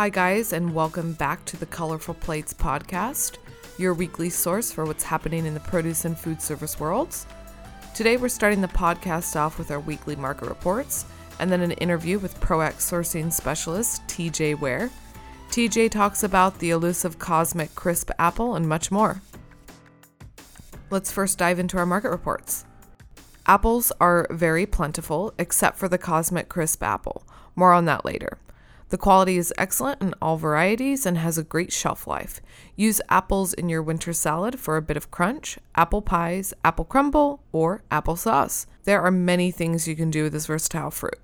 Hi, guys, and welcome back to the Colorful Plates podcast, your weekly source for what's happening in the produce and food service worlds. Today, we're starting the podcast off with our weekly market reports and then an interview with PRO*ACT sourcing specialist TJ Ware. TJ talks about the elusive Cosmic Crisp apple and much more. Let's first dive into our market reports. Apples are very plentiful, except for the Cosmic Crisp apple. More on that later. The quality is excellent in all varieties and has a great shelf life. Use apples in your winter salad for a bit of crunch, apple pies, apple crumble, or applesauce. There are many things you can do with this versatile fruit.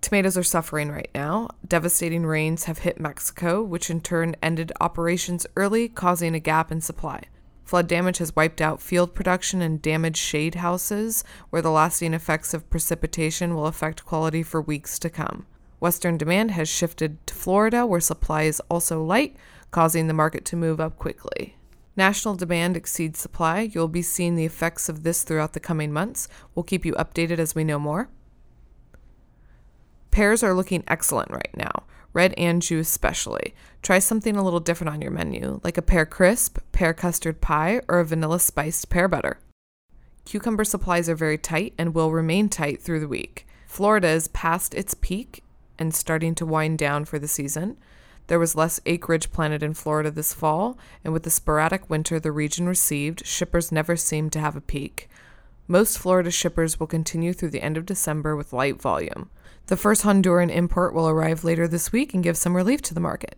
Tomatoes are suffering right now. Devastating rains have hit Mexico, which in turn ended operations early, causing a gap in supply. Flood damage has wiped out field production and damaged shade houses, where the lasting effects of precipitation will affect quality for weeks to come. Western demand has shifted to Florida, where supply is also light, causing the market to move up quickly. National demand exceeds supply. You'll be seeing the effects of this throughout the coming months. We'll keep you updated as we know more. Pears are looking excellent right now, red Anjou especially. Try something a little different on your menu, like a pear crisp, pear custard pie, or a vanilla spiced pear butter. Cucumber supplies are very tight and will remain tight through the week. Florida is past its peak and starting to wind down for the season. There was less acreage planted in Florida this fall, and with the sporadic winter the region received, shippers never seemed to have a peak. Most Florida shippers will continue through the end of December with light volume. The first Honduran import will arrive later this week and give some relief to the market.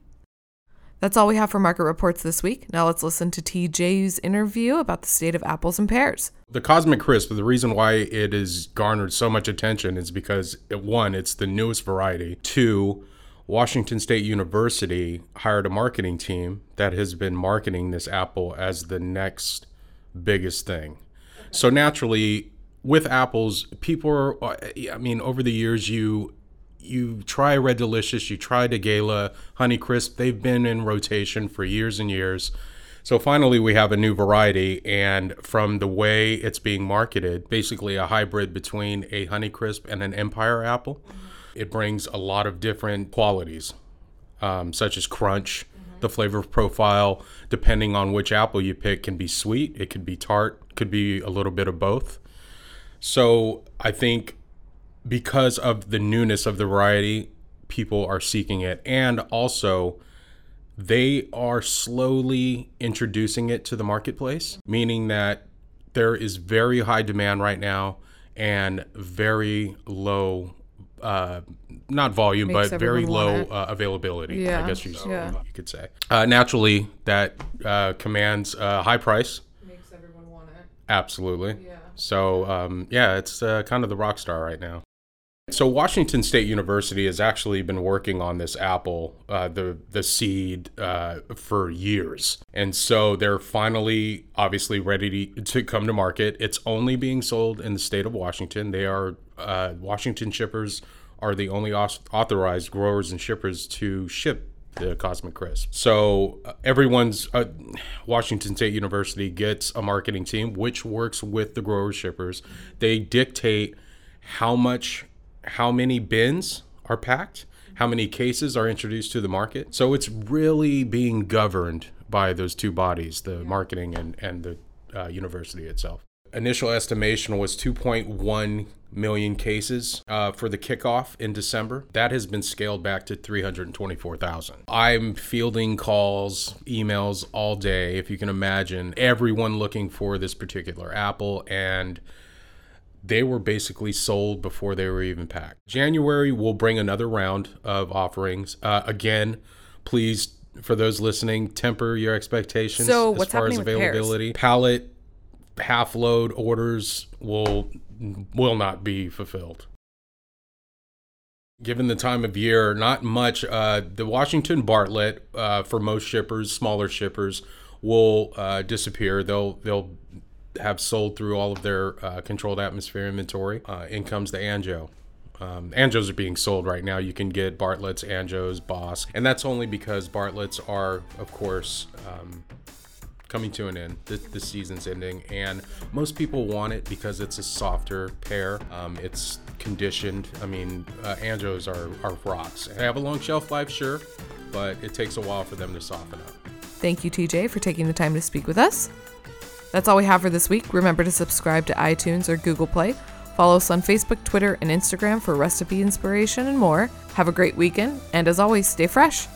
That's all we have for market reports this week. Now let's listen to TJ's interview about the state of apples and pears. The Cosmic Crisp, the reason why it has garnered so much attention is because, it, one, it's the newest variety. Two, Washington State University hired a marketing team that has been marketing this apple as the next biggest thing. So naturally, with apples, people are, uh, I mean, over the years, you you try Red Delicious, you try DeGala, Honey Crisp. They've been in rotation for years and years. So finally, we have a new variety, and from the way it's being marketed, basically a hybrid between a Honey Crisp and an Empire apple. It brings a lot of different qualities, um, such as crunch. The flavor profile, depending on which apple you pick, can be sweet, it could be tart, could be a little bit of both. So I think because of the newness of the variety, people are seeking it. And also, they are slowly introducing it to the marketplace, meaning that there is very high demand right now and very low uh, not volume, Makes but very low uh, availability. Yeah, I guess you, yeah. you could say. Uh, naturally, that uh, commands a high price. Makes everyone want it. Absolutely. Yeah. So um, yeah, it's uh, kind of the rock star right now. So Washington State University has actually been working on this apple, uh, the the seed, uh, for years, and so they're finally, obviously, ready to, to come to market. It's only being sold in the state of Washington. They are uh, Washington shippers are the only authorized growers and shippers to ship the Cosmic Crisp. So uh, everyone's uh, Washington State University gets a marketing team which works with the growers shippers. They dictate how much how many bins are packed, how many cases are introduced to the market. So it's really being governed by those two bodies, the marketing and and the uh, university itself. Initial estimation was 2.1 million cases uh, for the kickoff in December. That has been scaled back to 324,000. I'm fielding calls, emails all day, if you can imagine, everyone looking for this particular apple and they were basically sold before they were even packed. January will bring another round of offerings. Uh, again, please, for those listening, temper your expectations So as far as happening with pears? availability. Pallet half load orders will will not be fulfilled. Given the time of year, not much. Uh, the Washington Bartlett, uh, for most shippers, smaller shippers, will uh, disappear. They'll they'll have sold through all of their uh, controlled atmosphere inventory. Uh, in comes the Anjou. Um, Anjous are being sold right now. You can get Bartlett's, Anjous, Bosc, and that's only because Bartlett's are, of course, um, coming to an end. The season's ending, and most people want it because it's a softer pear. Um, it's conditioned. I mean, uh, Anjous are, are rocks. They have a long shelf life, sure, but it takes a while for them to soften up. Thank you, TJ, for taking the time to speak with us. That's all we have for this week. Remember to subscribe to iTunes or Google Play. Follow us on Facebook, Twitter, and Instagram for recipe inspiration and more. Have a great weekend, and as always, stay fresh.